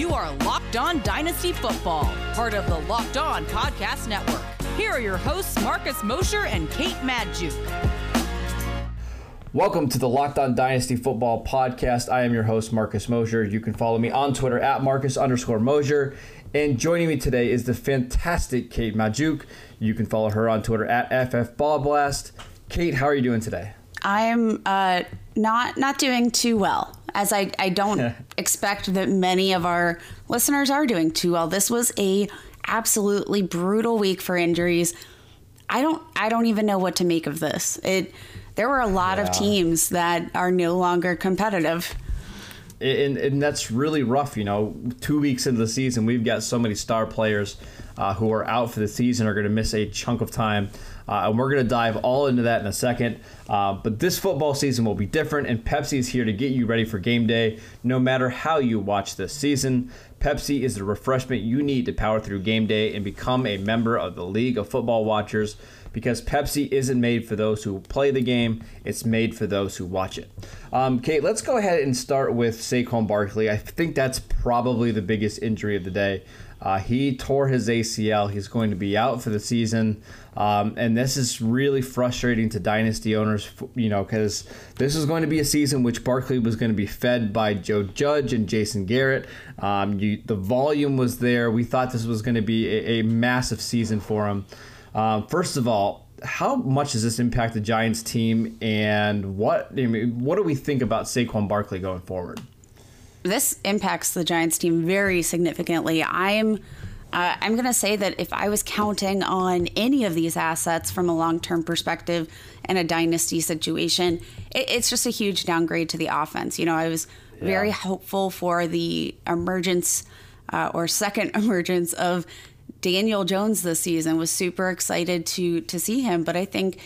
You are Locked On Dynasty Football, part of the Locked On Podcast Network. Here are your hosts, Marcus Mosher and Kate Magdziuk. Welcome to the Locked On Dynasty Football Podcast. I am your host, Marcus Mosher. You can follow me on Twitter at Marcus underscore Mosher. And joining me today is the fantastic Kate Magdziuk. You can follow her on Twitter at FFBallBlast. Kate, how are you doing today? I'm uh, not not doing too well, as I, I don't expect that many of our listeners are doing too well. This was a absolutely brutal week for injuries. I don't I don't even know what to make of this. It there were a lot yeah. of teams that are no longer competitive. And, and that's really rough. You know, two weeks into the season, we've got so many star players uh, who are out for the season are going to miss a chunk of time. Uh, and we're going to dive all into that in a second. Uh, but this football season will be different, and Pepsi is here to get you ready for game day no matter how you watch this season. Pepsi is the refreshment you need to power through game day and become a member of the League of Football Watchers because Pepsi isn't made for those who play the game, it's made for those who watch it. Um, Kate, let's go ahead and start with Saquon Barkley. I think that's probably the biggest injury of the day. Uh, he tore his ACL. He's going to be out for the season. Um, and this is really frustrating to dynasty owners, you know, because this is going to be a season which Barkley was going to be fed by Joe Judge and Jason Garrett. Um, you, the volume was there. We thought this was going to be a, a, massive season for him. Um, first of all, how much does this impact the Giants team, and what I mean, what do we think about Saquon Barkley going forward? this impacts the Giants team very significantly. I'm uh, I'm going to say that if I was counting on any of these assets from a long term perspective in a dynasty situation, it, it's just a huge downgrade to the offense. You know, I was yeah. very hopeful for the emergence uh, or second emergence of Daniel Jones this season. Was super excited to to see him, but I think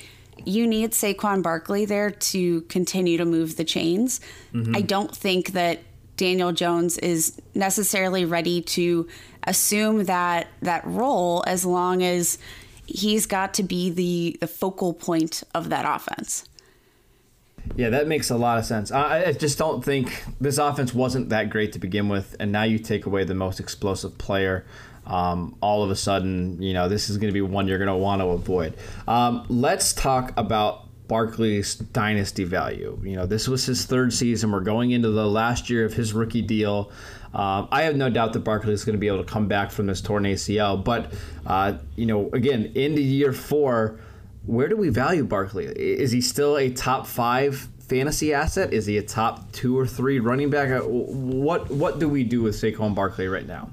you need Saquon Barkley there to continue to move the chains. Mm-hmm. I don't think that Daniel Jones is necessarily ready to assume that that role as long as he's got to be the the focal point of that offense. Yeah, that makes a lot of sense. I, I, just don't think this offense wasn't that great to begin with, and now you take away the most explosive player. Um, all of a sudden, you know, this is going to be one you're going to want to avoid. Um, let's talk about Barkley's dynasty value. You know, this was his third season. We're going into the last year of his rookie deal. Um, I have no doubt that Barkley is going to be able to come back from this torn ACL. But, uh, you know, again, into year four, where do we value Barkley? Is he still a top five fantasy asset? Is he a top two or three running back? Uh, what what do we do with Saquon Barkley right now?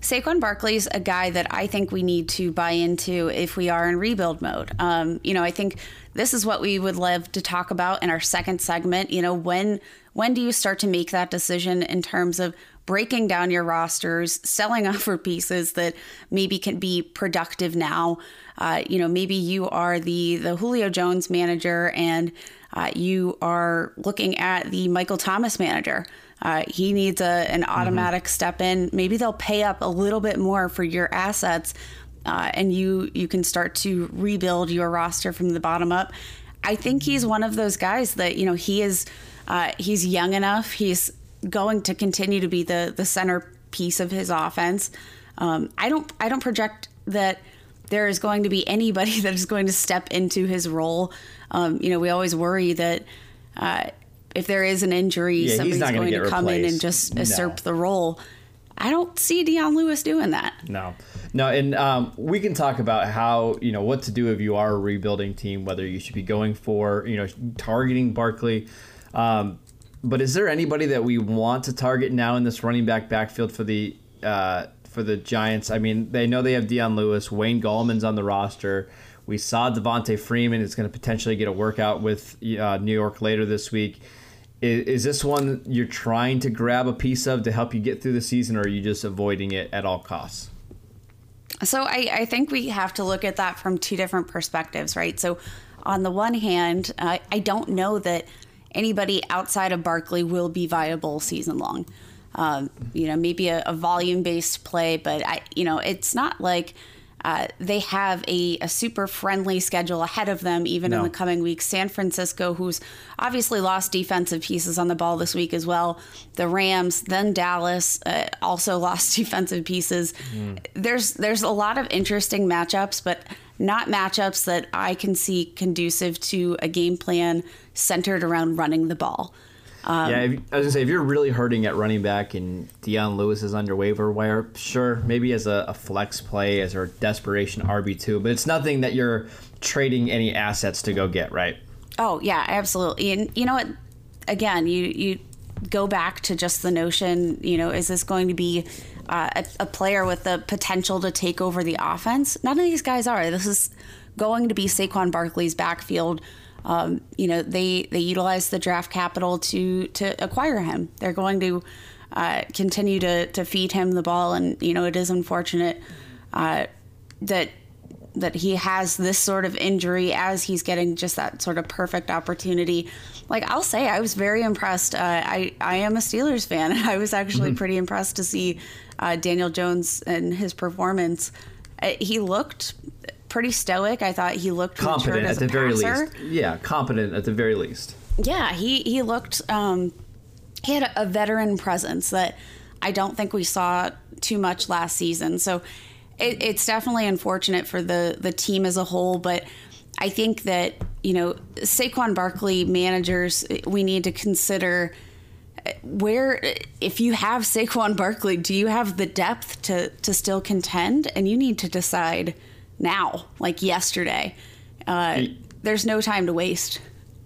Saquon Barkley's a guy that I think we need to buy into if we are in rebuild mode. Um, you know, I think this is what we would love to talk about in our second segment. You know, when when do you start to make that decision in terms of breaking down your rosters, selling off for pieces that maybe can be productive now? Uh, you know, maybe you are the the Julio Jones manager and uh, you are looking at the Michael Thomas manager. Uh, he needs a, an mm-hmm. automatic mm-hmm. step in. Maybe they'll pay up a little bit more for your assets, uh, and you you can start to rebuild your roster from the bottom up. I think he's one of those guys that you know he is uh, he's young enough. He's going to continue to be the the centerpiece of his offense. Um, I don't I don't project that there is going to be anybody that is going to step into his role. Um, you know, we always worry that uh, if there is an injury, yeah, somebody's going to come replaced. in and just usurp no. the role. I don't see Dion Lewis doing that. No, no, and um, we can talk about how you know what to do if you are a rebuilding team, whether you should be going for you know targeting Barkley. Um, but is there anybody that we want to target now in this running back backfield for the uh, for the Giants? I mean, they know they have Dion Lewis, Wayne Gallman's on the roster. We saw Devonta Freeman is going to potentially get a workout with uh, New York later this week. Is, is, this one you're trying to grab a piece of to help you get through the season, or are you just avoiding it at all costs? So I, I think we have to look at that from two different perspectives, right? So on the one hand, uh, I don't know that anybody outside of Barkley will be viable season long. Um, you know, maybe a, a volume based play, but I, you know, it's not like uh, they have a, a, super friendly schedule ahead of them, even no. in the coming weeks. San Francisco, who's obviously lost defensive pieces on the ball this week as well. The Rams, then Dallas, uh, also lost defensive pieces. Mm. There's there's a lot of interesting matchups, but not matchups that I can see conducive to a game plan centered around running the ball. Um, yeah, if, I was gonna say if you're really hurting at running back and Dion Lewis is under waiver wire, sure, maybe as a, a flex play as a desperation RB two, but it's nothing that you're trading any assets to go get, right? Oh yeah, absolutely. And you know what? Again, you you go back to just the notion. You know, is this going to be uh, a, a player with the potential to take over the offense? None of these guys are. This is going to be Saquon Barkley's backfield um, you know, they they utilize the draft capital to to acquire him. They're going to uh, continue to to feed him the ball, and you know, it is unfortunate uh, that that he has this sort of injury as he's getting just that sort of perfect opportunity. Like I'll say, I was very impressed. Uh, I I am a Steelers fan, and I was actually mm-hmm. pretty impressed to see uh, Daniel Jones and his performance. Uh, he looked pretty stoic. I thought he looked competent at the very least. Yeah, competent at the very least. Yeah, he he looked. Um, he had a veteran presence that I don't think we saw too much last season. So it, it's definitely unfortunate for the the team as a whole, but. I think that you know Saquon Barkley managers we need to consider where if you have Saquon Barkley, do you have the depth to to still contend? And you need to decide now, like yesterday. Uh, there's no time to waste.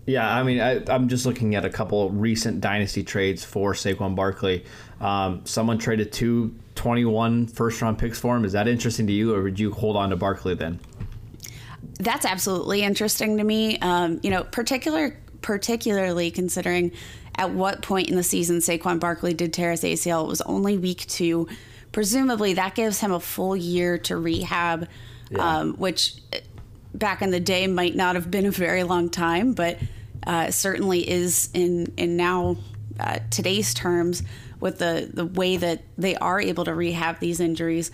Yeah, I mean, I, am just looking at a couple recent dynasty trades for Saquon Barkley. Um, someone traded two 21 first round picks for him. Is that interesting to you, or would you hold on to Barkley then? That's absolutely interesting to me. Um, you know, particular particularly considering at what point in the season Saquon Barkley did tear his ACL. It was only week two. Presumably, that gives him a full year to rehab yeah. um, which back in the day might not have been a very long time, but uh, certainly is in in now uh, today's terms with the the way that they are able to rehab these injuries.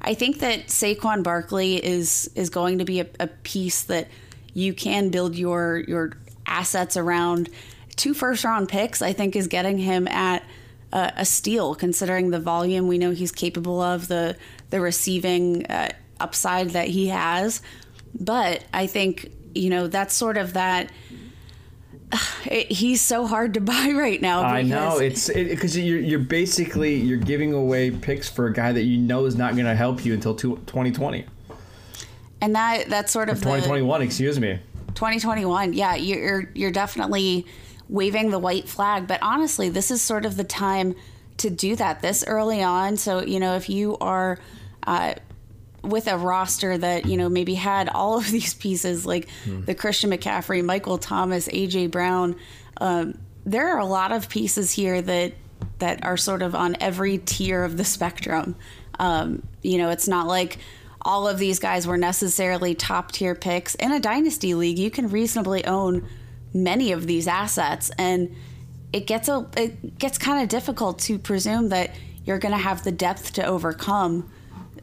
I think that Saquon Barkley is is going to be a, a piece that you can build your your assets around. Two first round picks, I think, is getting him at a, a steal considering the volume we know he's capable of, the the receiving uh, upside that he has. But I think, you know, that's sort of that. It, he's so hard to buy right now. I know it's because it, you're you're basically you're giving away picks for a guy that you know is not going to help you until 2020. And that that's sort of 2021. excuse me. 2021. Yeah, you're you're definitely waving the white flag. But honestly, this is sort of the time to do that this early on. So you know, if you are uh, with a roster that you know maybe had all of these pieces like hmm. the Christian McCaffrey, Michael Thomas, AJ Brown. Um, there are a lot of pieces here that that are sort of on every tier of the spectrum. Um, you know, it's not like all of these guys were necessarily top tier picks in a dynasty league. You can reasonably own many of these assets, and it gets a it gets kind of difficult to presume that you're going to have the depth to overcome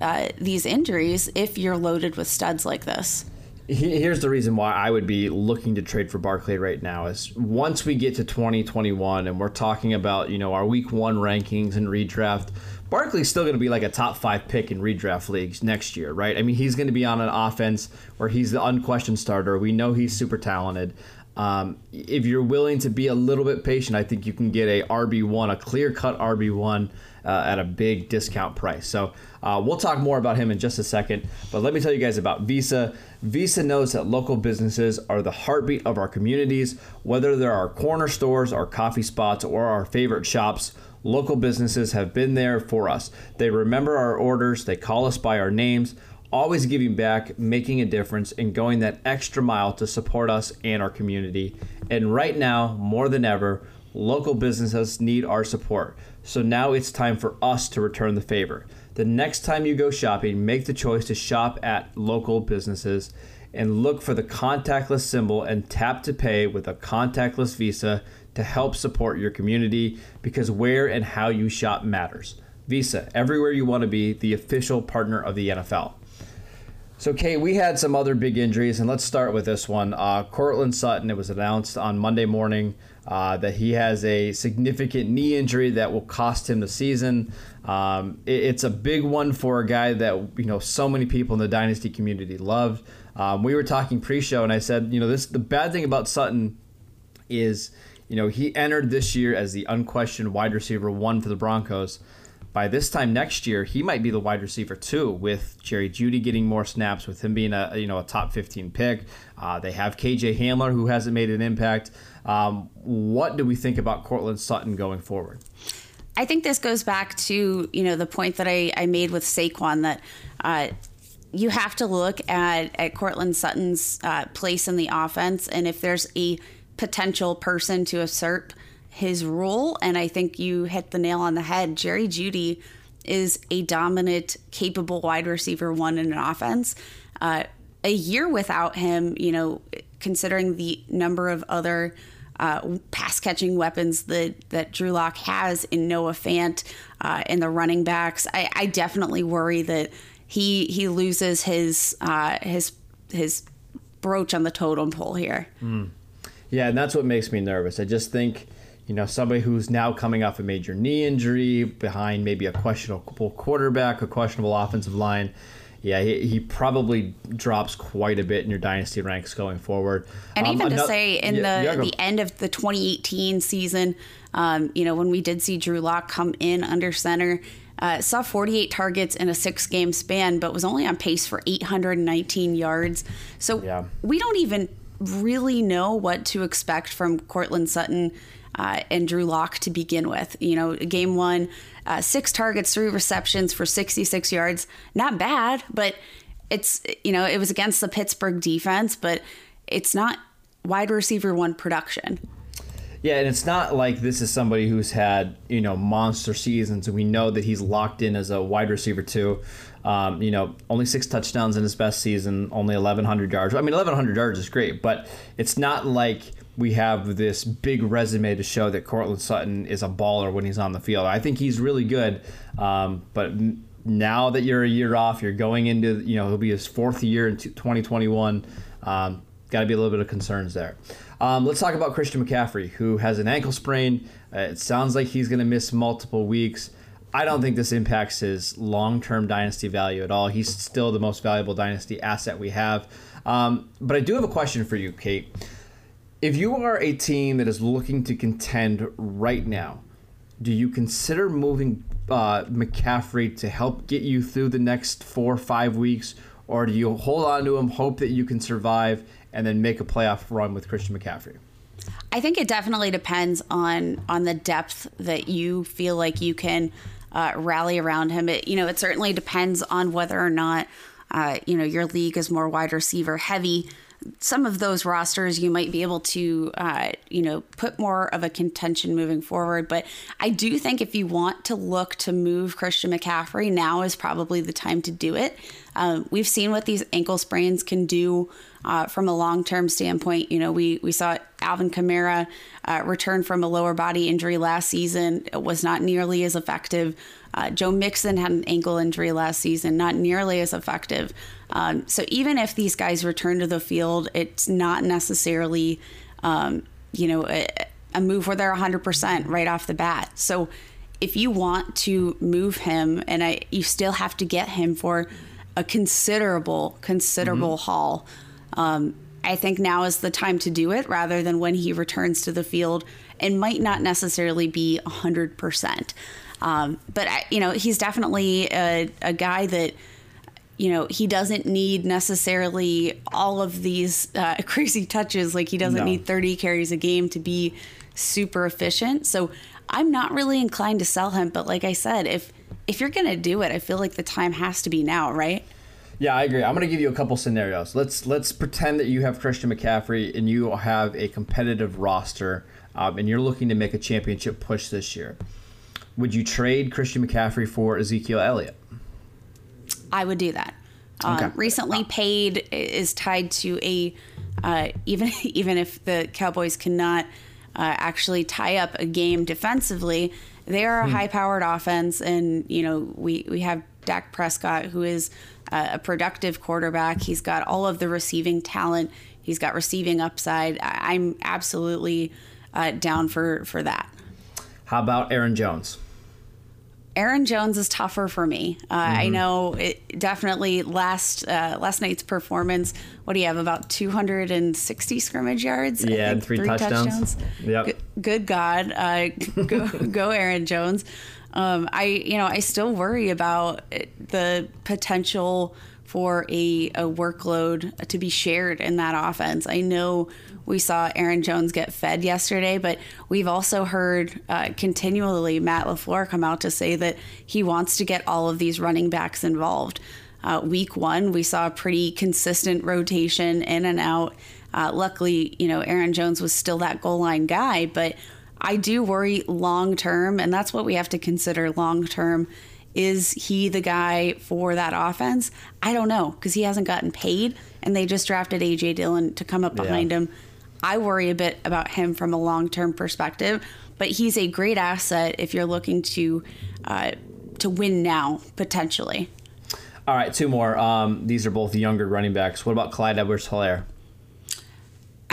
uh, these injuries if you're loaded with studs like this. Here's the reason why I would be looking to trade for Barkley right now is once we get to 2021 and we're talking about, you know, our week one rankings and redraft, Barkley's still going to be like a top five pick in redraft leagues next year, right? I mean, he's going to be on an offense where he's the unquestioned starter. We know he's super talented. Um, if you're willing to be a little bit patient, I think you can get a RB1, a clear cut RB1 uh, at a big discount price. So uh, we'll talk more about him in just a second. But let me tell you guys about Visa. Visa knows that local businesses are the heartbeat of our communities, whether they're our corner stores, our coffee spots, or our favorite shops. Local businesses have been there for us. They remember our orders, they call us by our names always giving back, making a difference, and going that extra mile to support us and our community. And right now, more than ever, local businesses need our support. So now it's time for us to return the favor. The next time you go shopping, make the choice to shop at local businesses and look for the contactless symbol and tap to pay with a contactless Visa to help support your community because where and how you shop matters. Visa, everywhere you want to be, the official partner of the NFL. So, Kate, we had some other big injuries, and let's start with this one. Uh, Courtland Sutton, it was announced on Monday morning uh, that he has a significant knee injury that will cost him the season. Um, it, it's a big one for a guy that you know so many people in the dynasty community loved. Um, we were talking pre-show, and I said, you know, this the bad thing about Sutton is, you know, he entered this year as the unquestioned wide receiver one for the Broncos. By this time next year, he might be the wide receiver too, with Jerry Jeudy getting more snaps, with him being a you know a top 15 pick. Uh, they have KJ Hamler, who hasn't made an impact. Um, what do we think about Courtland Sutton going forward? I think this goes back to you know the point that I, I made with Saquon that uh, you have to look at at Courtland Sutton's uh, place in the offense, and if there's a potential person to assert his role. And I think you hit the nail on the head. Jerry Jeudy is a dominant, capable wide receiver one in an offense. Uh, a year without him, you know, considering the number of other uh, pass catching weapons that, that Drew Lock has in Noah Fant uh, and the running backs, I, I, definitely worry that he he loses his uh, his his brooch on the totem pole here. Mm. Yeah, and that's what makes me nervous. I just think you know, somebody who's now coming off a major knee injury behind maybe a questionable quarterback, a questionable offensive line. Yeah, he, he probably drops quite a bit in your dynasty ranks going forward. And um, even another, to say in yeah, the the end of the 2018 season, um, you know, when we did see Drew Lock come in under center, uh, saw 48 targets in a six game span, but was only on pace for 819 yards. So yeah. we don't even really know what to expect from Courtland Sutton uh, and Drew Lock to begin with. You know, game one, uh, six targets, three receptions for 66 yards. Not bad, but it's, you know, it was against the Pittsburgh defense, but it's not wide receiver one production. Yeah, and it's not like this is somebody who's had you know monster seasons, we know that he's locked in as a wide receiver too. Um, you know, only six touchdowns in his best season, only 1,100 yards. I mean, 1,100 yards is great, but it's not like we have this big resume to show that Courtland Sutton is a baller when he's on the field. I think he's really good, um, but now that you're a year off, you're going into you know he'll be his fourth year in 2021. Um, Got to be a little bit of concerns there. Um, let's talk about Christian McCaffrey, who has an ankle sprain. Uh, it sounds like he's going to miss multiple weeks. I don't think this impacts his long term dynasty value at all. He's still the most valuable dynasty asset we have. Um, but I do have a question for you, Kate. If you are a team that is looking to contend right now, do you consider moving uh, McCaffrey to help get you through the next four or five weeks? Or do you hold on to him, hope that you can survive, and then make a playoff run with Christian McCaffrey? I think it definitely depends on on the depth that you feel like you can uh, rally around him. It you know it certainly depends on whether or not uh, you know your league is more wide receiver heavy some of those rosters you might be able to uh, you know put more of a contention moving forward. But i do think if you want to look to move christian mccaffrey now is probably the time to do it. Um, we've seen what these ankle sprains can do uh, from a long-term standpoint. You know we we saw alvin kamara uh, return from a lower body injury last season. It was not nearly as effective uh, Joe Mixon had an ankle injury last season, not nearly as effective. Um, so even if these guys return to the field, it's not necessarily, um, you know, a, a move where they're 100% right off the bat. So if you want to move him, and I, you still have to get him for a considerable, considerable mm-hmm. haul. Um, I think now is the time to do it rather than when he returns to the field and might not necessarily be 100%. Um, but I, you know, he's definitely a, a guy that you know he doesn't need necessarily all of these uh, crazy touches. Like he doesn't no. need 30 carries a game to be super efficient. So I'm not really inclined to sell him. But like I said, if if you're gonna do it, I feel like the time has to be now, right? Yeah, I agree. I'm going to give you a couple scenarios. Let's let's pretend that you have Christian McCaffrey and you have a competitive roster, um, and you're looking to make a championship push this year. Would you trade Christian McCaffrey for Ezekiel Elliott? I would do that. Um, okay. recently, paid is tied to a uh, even even if the Cowboys cannot uh, actually tie up a game defensively, they are a hmm. high-powered offense, and you know we we have Dak Prescott, who is uh, a productive quarterback. He's got all of the receiving talent. He's got receiving upside. I- I'm absolutely uh, down for for that. How about Aaron Jones? Aaron Jones is tougher for me. Uh, mm-hmm. I know it definitely last uh, last night's performance. What do you have? About 260 scrimmage yards. Yeah, and three, three touchdowns. touchdowns. Yep. G- good God, uh, go go Aaron Jones. Um, I you know I still worry about the potential for a, a workload to be shared in that offense. I know we saw Aaron Jones get fed yesterday, but we've also heard uh, continually Matt LaFleur come out to say that he wants to get all of these running backs involved. Uh, week one, we saw a pretty consistent rotation in and out. Uh, luckily, you know, Aaron Jones was still that goal line guy, but I do worry long term, and that's what we have to consider long term. Is he the guy for that offense? I don't know because he hasn't gotten paid, and they just drafted AJ Dillon to come up behind yeah. him. I worry a bit about him from a long term perspective, but he's a great asset if you're looking to uh, to win now potentially. All right, two more. Um, these are both younger running backs. What about Clyde Edwards-Helaire?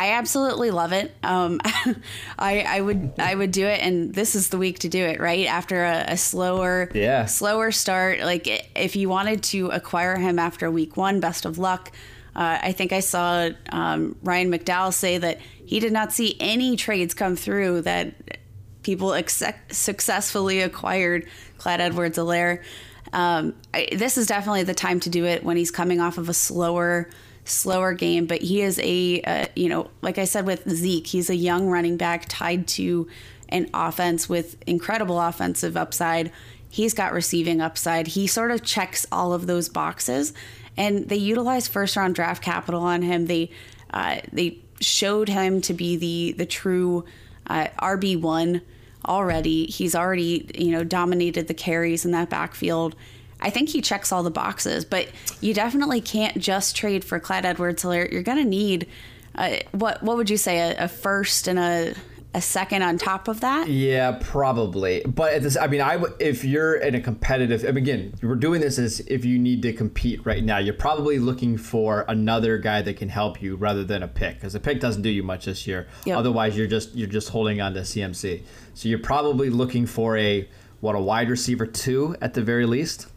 I absolutely love it. Um, I, I would I would do it, and this is the week to do it. Right after a, a slower yeah. slower start. Like if you wanted to acquire him after week one, best of luck. Uh, I think I saw um, Ryan McDowell say that he did not see any trades come through that people ex- successfully acquired Clyde Edwards-Helaire. Um, this is definitely the time to do it when he's coming off of a slower, slower game. But he is a, uh, you know, like I said with Zeke, he's a young running back tied to an offense with incredible offensive upside. He's got receiving upside. He sort of checks all of those boxes and they utilized first round draft capital on him. They uh, they showed him to be the the true uh, RB one already. He's already you know dominated the carries in that backfield. I think he checks all the boxes, but you definitely can't just trade for Clyde Edwards-Helaire. You're going to need uh, what what would you say a, a first and a a second on top of that? Yeah, probably. But this, I mean, I if you're in a competitive, I mean, again, we're doing this as if you need to compete right now. You're probably looking for another guy that can help you rather than a pick, because a pick doesn't do you much this year. Yep. Otherwise, you're just you're just holding on to CMC. So you're probably looking for a what a wide receiver two at the very least.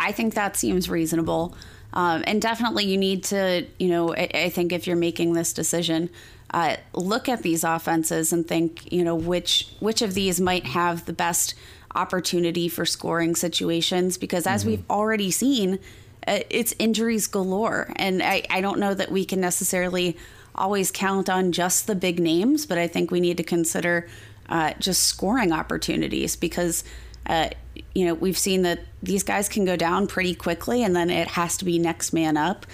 I think that seems reasonable. Um, and definitely, you need to, you know, I, I think if you're making this decision, uh, look at these offenses and think, you know, which which of these might have the best opportunity for scoring situations. Because as mm-hmm. we've already seen, uh, it's injuries galore, and I, I don't know that we can necessarily always count on just the big names, but I think we need to consider uh, just scoring opportunities because. Uh, you know, we've seen that these guys can go down pretty quickly, and then it has to be next man up.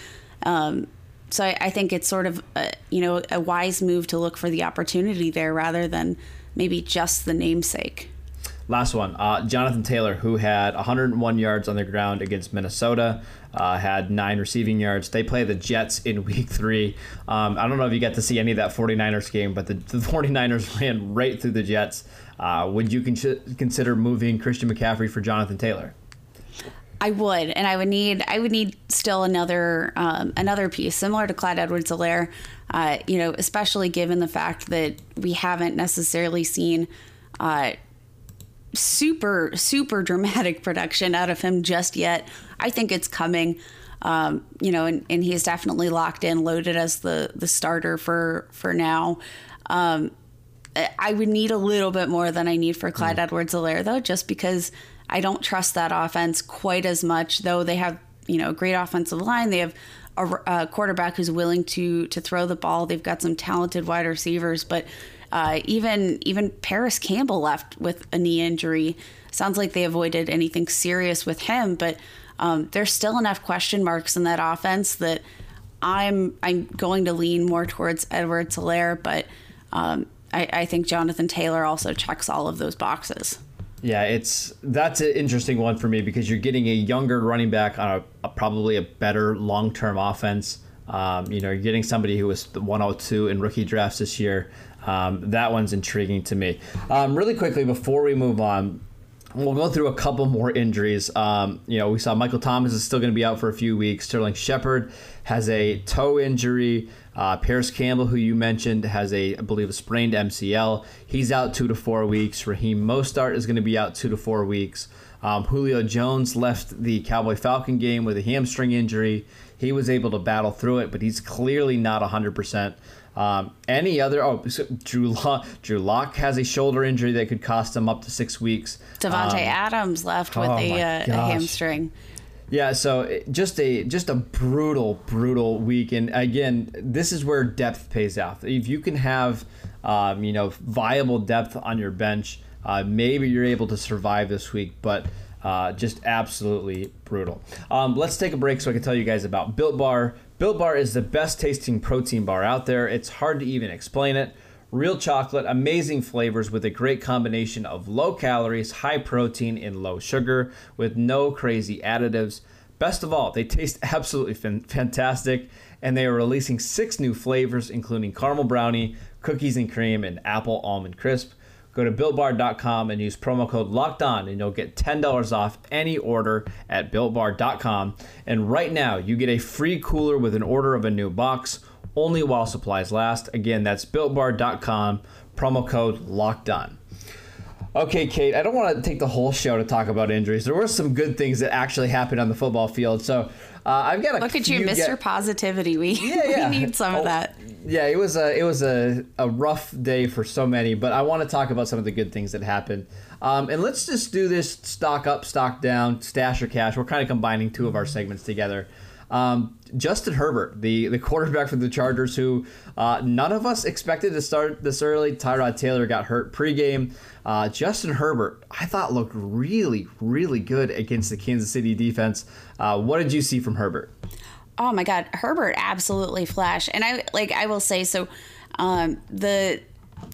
Um, so I, I, think it's sort of a, you know a wise move to look for the opportunity there rather than maybe just the namesake. Last one, uh, Jonathan Taylor, who had 101 yards on the ground against Minnesota, uh, had nine receiving yards. They play the Jets in week three. Um, I don't know if you got to see any of that 49ers game, but the, the 49ers ran right through the Jets. Uh, would you con- consider moving Christian McCaffrey for Jonathan Taylor? I would, and I would need I would need still another um, another piece similar to Clyde Edwards-Helaire. Uh, you know, especially given the fact that we haven't necessarily seen uh, super super dramatic production out of him just yet. I think it's coming. Um, you know, and, and he's definitely locked in, loaded as the the starter for for now. Um, I would need a little bit more than I need for Clyde mm. Edwards-Helaire, though, just because I don't trust that offense quite as much, though they have, you know, a great offensive line. They have a, a quarterback who's willing to to throw the ball. They've got some talented wide receivers, but uh, even even Parris Campbell left with a knee injury. Sounds like they avoided anything serious with him, but um, there's still enough question marks in that offense that I'm I'm going to lean more towards Edwards-Helaire, but um, I, I think Jonathan Taylor also checks all of those boxes. Yeah, it's that's an interesting one for me because you're getting a younger running back on a, a probably a better long term offense. Um, you know, you're getting somebody who was 102 in rookie drafts this year. Um, that one's intriguing to me. Um, really quickly before we move on, We'll go through a couple more injuries. Um, you know, we saw Michael Thomas is still going to be out for a few weeks. Sterling Shepard has a toe injury. Uh, Parris Campbell, who you mentioned, has a, I believe, a sprained MCL. He's out two to four weeks. Raheem Mostert is going to be out two to four weeks. Um, Julio Jones left the Cowboy Falcon game with a hamstring injury. He was able to battle through it, but he's clearly not 100%. Um, any other? Oh, Drew Lock, Drew Lock has a shoulder injury that could cost him up to six weeks. Davante um, Adams left with oh a, uh, a, hamstring. Yeah, so just a just a brutal, brutal week, and again, this is where depth pays off. If you can have, um, you know, viable depth on your bench, uh, maybe you're able to survive this week. But uh, just absolutely brutal. Um, let's take a break so I can tell you guys about Built Bar. Built Bar is the best tasting protein bar out there. It's hard to even explain it. Real chocolate, amazing flavors with a great combination of low calories, high protein, and low sugar with no crazy additives. Best of all, they taste absolutely fantastic, and they are releasing six new flavors, including caramel brownie, cookies and cream, and apple almond crisp. Go to builtbar.com and use promo code locked on, and you'll get $10 off any order at builtbar.com. And right now, you get a free cooler with an order of a new box only while supplies last. Again, that's builtbar.com, promo code locked on. Okay, Kate, I don't want to take the whole show to talk about injuries. There were some good things that actually happened on the football field. So I've got a look at you, Mr. Get- Positivity. We, yeah, yeah. we need some oh, of that yeah, it was a it was a, a rough day for so many, but I want to talk about some of the good things that happened. Um, and let's just do this stock up, stock down, stash or cash. We're kind of combining two of our segments together. Um, Justin Herbert, the, the quarterback for the Chargers, who uh, none of us expected to start this early. Tyrod Taylor got hurt pregame. Uh, Justin Herbert, I thought looked really, really good against the Kansas City defense. Uh, what did you see from Herbert? oh my god, Herbert absolutely flashed. And I like I will say so um, the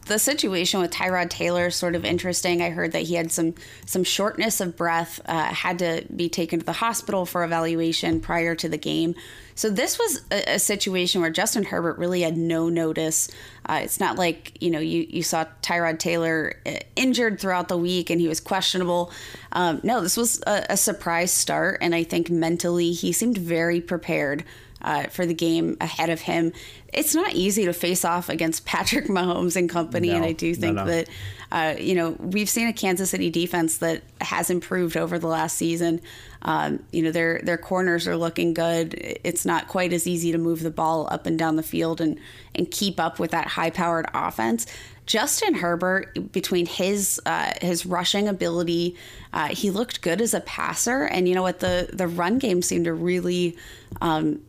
the situation with Tyrod Taylor is sort of interesting. I heard that he had some some shortness of breath, uh, had to be taken to the hospital for evaluation prior to the game. So this was a, a situation where Justin Herbert really had no notice. Uh, it's not like you know you you saw Tyrod Taylor uh, injured throughout the week and he was questionable. Um, no, this was a, a surprise start, and I think mentally he seemed very prepared uh, for the game ahead of him. It's not easy to face off against Patrick Mahomes and company, no, and I do think no, no. that uh, you know we've seen a Kansas City defense that has improved over the last season. Um, you know their their corners are looking good. It's not quite as easy to move the ball up and down the field and and keep up with that high powered offense. Justin Herbert, between his uh, his rushing ability, uh, he looked good as a passer, and you know what the the run game seemed to really um,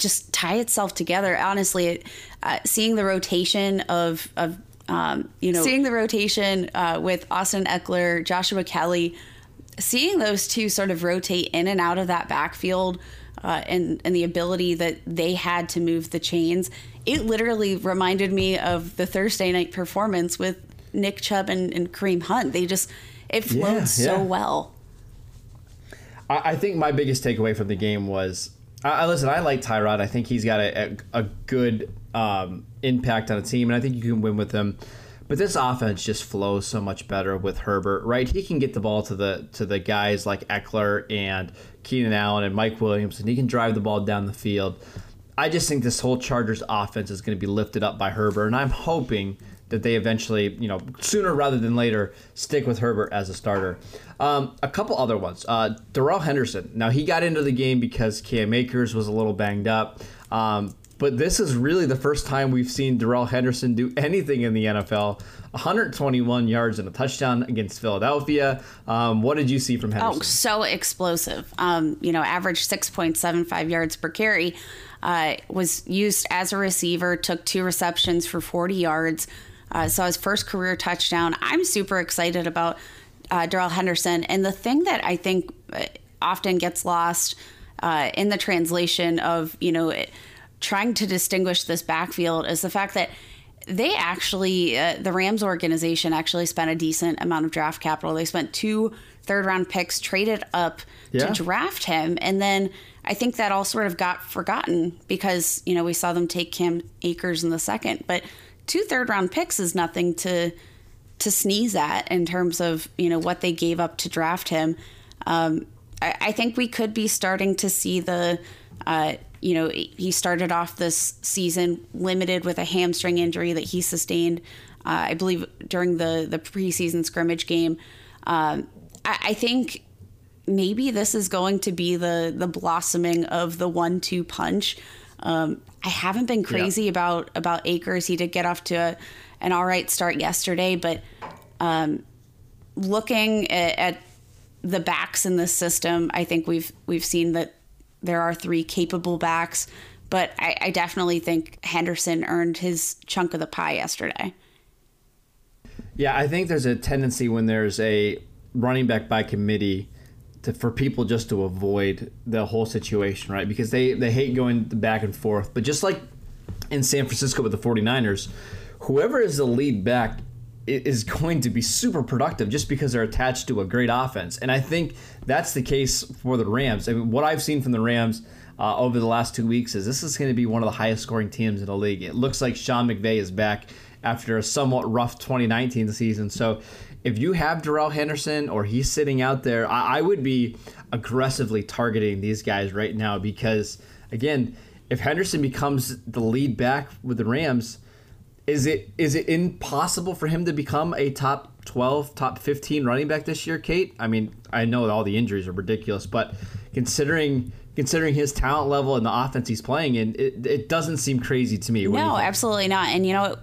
just tie itself together. Honestly, uh, seeing the rotation of of um, you know seeing the rotation uh, with Austin Ekeler, Joshua Kelley, seeing those two sort of rotate in and out of that backfield. Uh, and and the ability that they had to move the chains, it literally reminded me of the Thursday night performance with Nick Chubb and, and Kareem Hunt. They just it flowed yeah, so yeah. well. I, I think my biggest takeaway from the game was I, listen, I like Tyrod. I think he's got a, a, a good um, impact on a team, and I think you can win with him. But this offense just flows so much better with Herbert, right? He can get the ball to the to the guys like Ekeler and Keenan Allen and Mike Williams, and he can drive the ball down the field. I just think this whole Chargers offense is going to be lifted up by Herbert, and I'm hoping that they eventually, you know, sooner rather than later, stick with Herbert as a starter. Um, a couple other ones. Uh, Darrell Henderson. Now, he got into the game because Cam Akers was a little banged up. Um, but this is really the first time we've seen Darrell Henderson do anything in the NFL. 121 yards and a touchdown against Philadelphia. Um, what did you see from Henderson? Oh, so explosive. Um, you know, average 6.75 yards per carry. Uh, was used as a receiver, took two receptions for 40 yards, uh, saw his first career touchdown. I'm super excited about uh, Darrell Henderson. And the thing that I think uh, often gets lost uh, in the translation of, you know, it, trying to distinguish this backfield is the fact that they actually, uh, the Rams organization actually spent a decent amount of draft capital. They spent two third round picks, traded up yeah. to draft him. And then I think that all sort of got forgotten because, you know, we saw them take Cam Akers in the second. But two third round picks is nothing to to sneeze at in terms of you know what they gave up to draft him. Um, I, I, think we could be starting to see the. Uh, you know, he started off this season limited with a hamstring injury that he sustained, uh, I believe, during the the preseason scrimmage game. Um, I, I think maybe this is going to be the the blossoming of the one two punch. Um, I haven't been crazy yeah. about about Akers. He did get off to a, an all right start yesterday, but um, looking at, at, the backs in this system, I think we've we've seen that there are three capable backs, but I, I definitely think Henderson earned his chunk of the pie yesterday. Yeah, I think there's a tendency when there's a running back by committee to, for people just to avoid the whole situation, right? Because they, they hate going back and forth. But just like in San Francisco with the 49ers, whoever is the lead back is going to be super productive just because they're attached to a great offense. And I think that's the case for the Rams. I mean, what I've seen from the Rams uh, over the last two weeks is this is going to be one of the highest scoring teams in the league. It looks like Sean McVay is back after a somewhat rough 2019 season. So if you have Darrell Henderson or he's sitting out there, I, I would be aggressively targeting these guys right now because, again, if Henderson becomes the lead back with the Rams, is it is it impossible for him to become a top 12, top 15 running back this year, Kate? I mean, I know all the injuries are ridiculous, but considering considering his talent level and the offense he's playing in, it, it doesn't seem crazy to me. What no, absolutely not. And you know,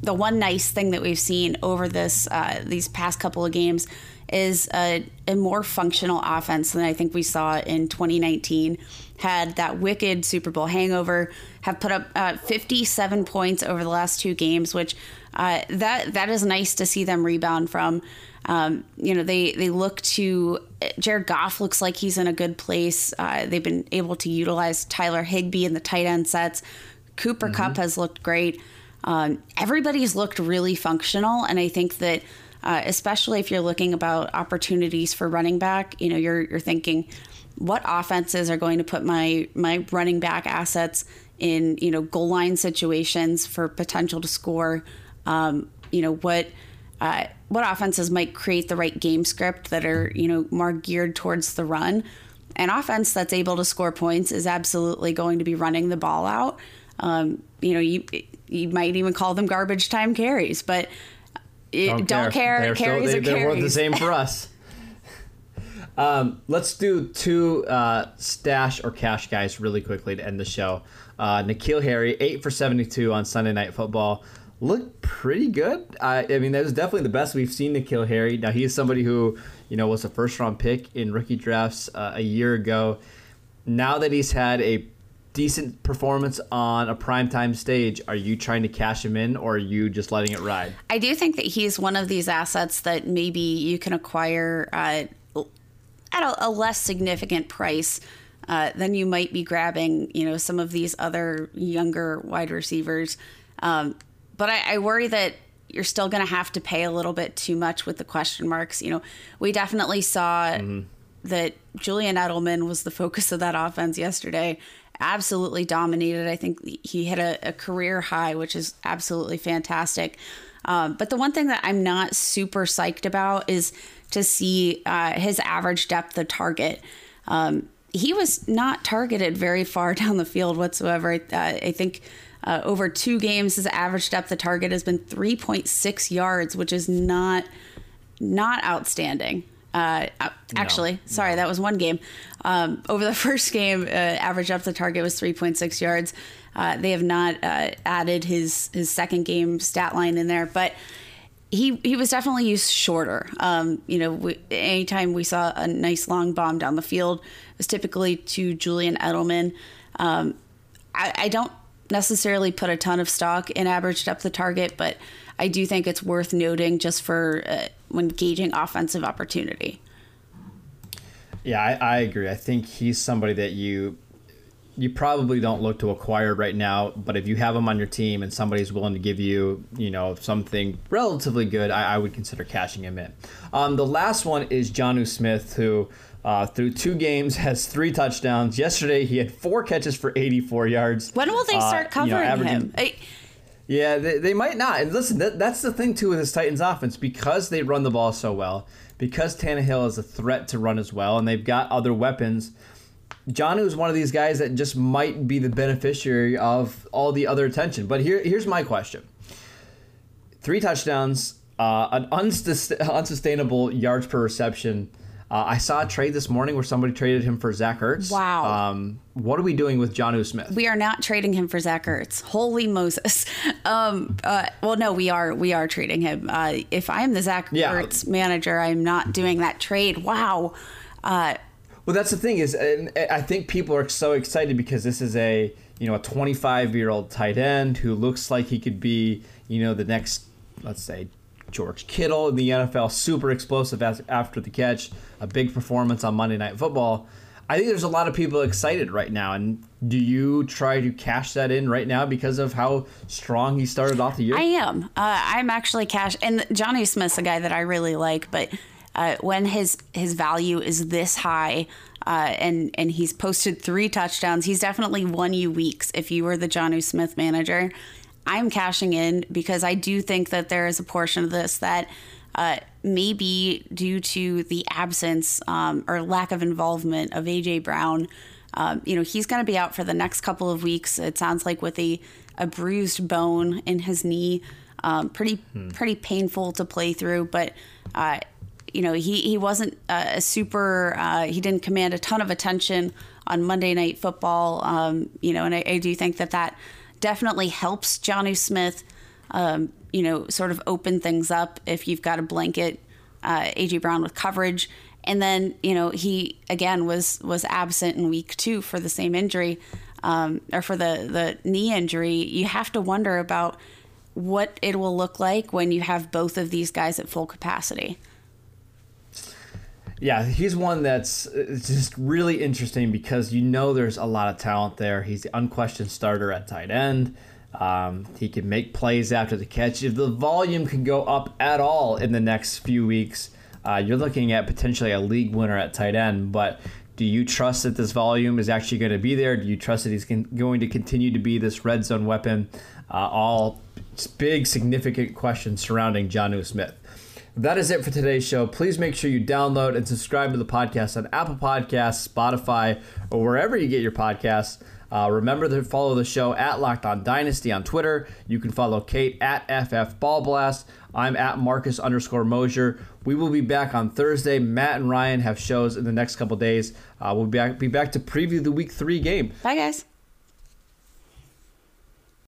the one nice thing that we've seen over this uh, these past couple of games is a, a, more functional offense than I think we saw in 2019. Had that wicked Super Bowl hangover. Have put up uh, 57 points over the last two games, which uh, that that is nice to see them rebound from. Um, you know, they they look to Jared Goff looks like he's in a good place. Uh, they've been able to utilize Tyler Higbee in the tight end sets. Cooper mm-hmm. Kupp has looked great. Um, everybody's looked really functional, and I think that uh, especially if you're looking about opportunities for running back, you know, you're you're thinking, what offenses are going to put my my running back assets in you know goal line situations for potential to score. Um, you know what. Uh, what offenses might create the right game script that are you know more geared towards the run an offense that's able to score points is absolutely going to be running the ball out um, you know you you might even call them garbage time carries, but it, don't, don't, care. care. Carries still, they, are they're worth the same for us. Um, let's do two uh, stash or cash guys really quickly to end the show. Uh, N'Keal Harry, eight for seventy-two on Sunday Night Football, looked pretty good. I, I mean, that was definitely the best we've seen N'Keal Harry. Now he is somebody who you know was a first-round pick in rookie drafts uh, a year ago. Now that he's had a decent performance on a primetime stage, are you trying to cash him in or are you just letting it ride? I do think that he's one of these assets that maybe you can acquire uh, at a, a, less significant price. Uh, than you might be grabbing, you know, some of these other younger wide receivers. Um, but I, I worry that you're still going to have to pay a little bit too much with the question marks. You know, we definitely saw mm-hmm. that Julian Edelman was the focus of that offense yesterday absolutely dominated. I think he hit a, a career high, which is absolutely fantastic. Um, but the one thing that I'm not super psyched about is to see uh, his average depth of target. Um, he was not targeted very far down the field whatsoever. Uh, I think uh, over two games, his average depth of target has been 3.6 yards, which is not not outstanding. Uh, actually, no, sorry, no. that was one game. Um, over the first game, uh, average depth of target was 3.6 yards. Uh, they have not uh, added his his second game stat line in there, but he he was definitely used shorter. Um, you know, we, anytime we saw a nice long bomb down the field, it was typically to Julian Edelman. Um, I, I don't necessarily put a ton of stock in average depth of target, but I do think it's worth noting just for uh, when gauging offensive opportunity. Yeah, I, I, agree. I think he's somebody that you you probably don't look to acquire right now, but if you have him on your team and somebody's willing to give you, you know, something relatively good, I, I would consider cashing him in. Um, the last one is Jonnu Smith, who uh, through two games has three touchdowns. Yesterday he had four catches for 84 yards. When will they start uh, covering you know, him? I- Yeah, they, they might not. And listen, that, that's the thing too with this Titans offense because they run the ball so well, because Tannehill is a threat to run as well, and they've got other weapons. Jonnu is one of these guys that just might be the beneficiary of all the other attention. But here, here's my question: three touchdowns, uh, an unsus- unsustainable yards per reception. Uh, I saw a trade this morning where somebody traded him for Zach Ertz. Wow. Um, what are we doing with Jonnu Smith? We are not trading him for Zach Ertz. Holy Moses. Um, uh, well, no, we are. We are trading him. Uh, if I am the Zach Yeah. Ertz manager, I'm not doing that trade. Wow. Uh, Well, that's the thing is, I think people are so excited because this is a you know a 25 year old tight end who looks like he could be you know the next let's say George Kittle in the NFL, super explosive after the catch, a big performance on Monday Night Football. I think there's a lot of people excited right now, and do you try to cash that in right now because of how strong he started off the year? I am. Uh, I'm actually cash, and Jonnu Smith's a guy that I really like. But uh, when his his value is this high, uh, and and he's posted three touchdowns, he's definitely won you weeks. If you were the Jonnu Smith manager, I'm cashing in because I do think that there is a portion of this that. Uh, maybe due to the absence um, or lack of involvement of AJ Brown, um, you know, he's going to be out for the next couple of weeks. It sounds like with a, a bruised bone in his knee, um, pretty pretty painful to play through. But uh, you know, he he wasn't uh, a super. Uh, he didn't command a ton of attention on Monday Night Football. Um, you know, and I, I do think that that definitely helps Jonnu Smith. Um, you know, sort of open things up if you've got a blanket uh, AJ Brown with coverage. And then you know he again was was absent in week two for the same injury, um, or for the the knee injury. You have to wonder about what it will look like when you have both of these guys at full capacity. Yeah, he's one that's just really interesting because you know there's a lot of talent there. He's the unquestioned starter at tight end. Um, he can make plays after the catch. If the volume can go up at all in the next few weeks, uh, you're looking at potentially a league winner at tight end. But do you trust that this volume is actually going to be there? Do you trust that he's con- going to continue to be this red zone weapon? Uh, all big, significant questions surrounding Jonnu Smith. That is it for today's show. Please make sure you download and subscribe to the podcast on Apple Podcasts, Spotify, or wherever you get your podcasts. Uh, remember to follow the show at Locked On Dynasty on Twitter. You can follow Kate at FF Ball Blast. I'm at Marcus underscore Mosher. We will be back on Thursday. Matt and Ryan have shows in the next couple days. Uh, we'll be back, be back to preview the Week Three game. Bye, guys.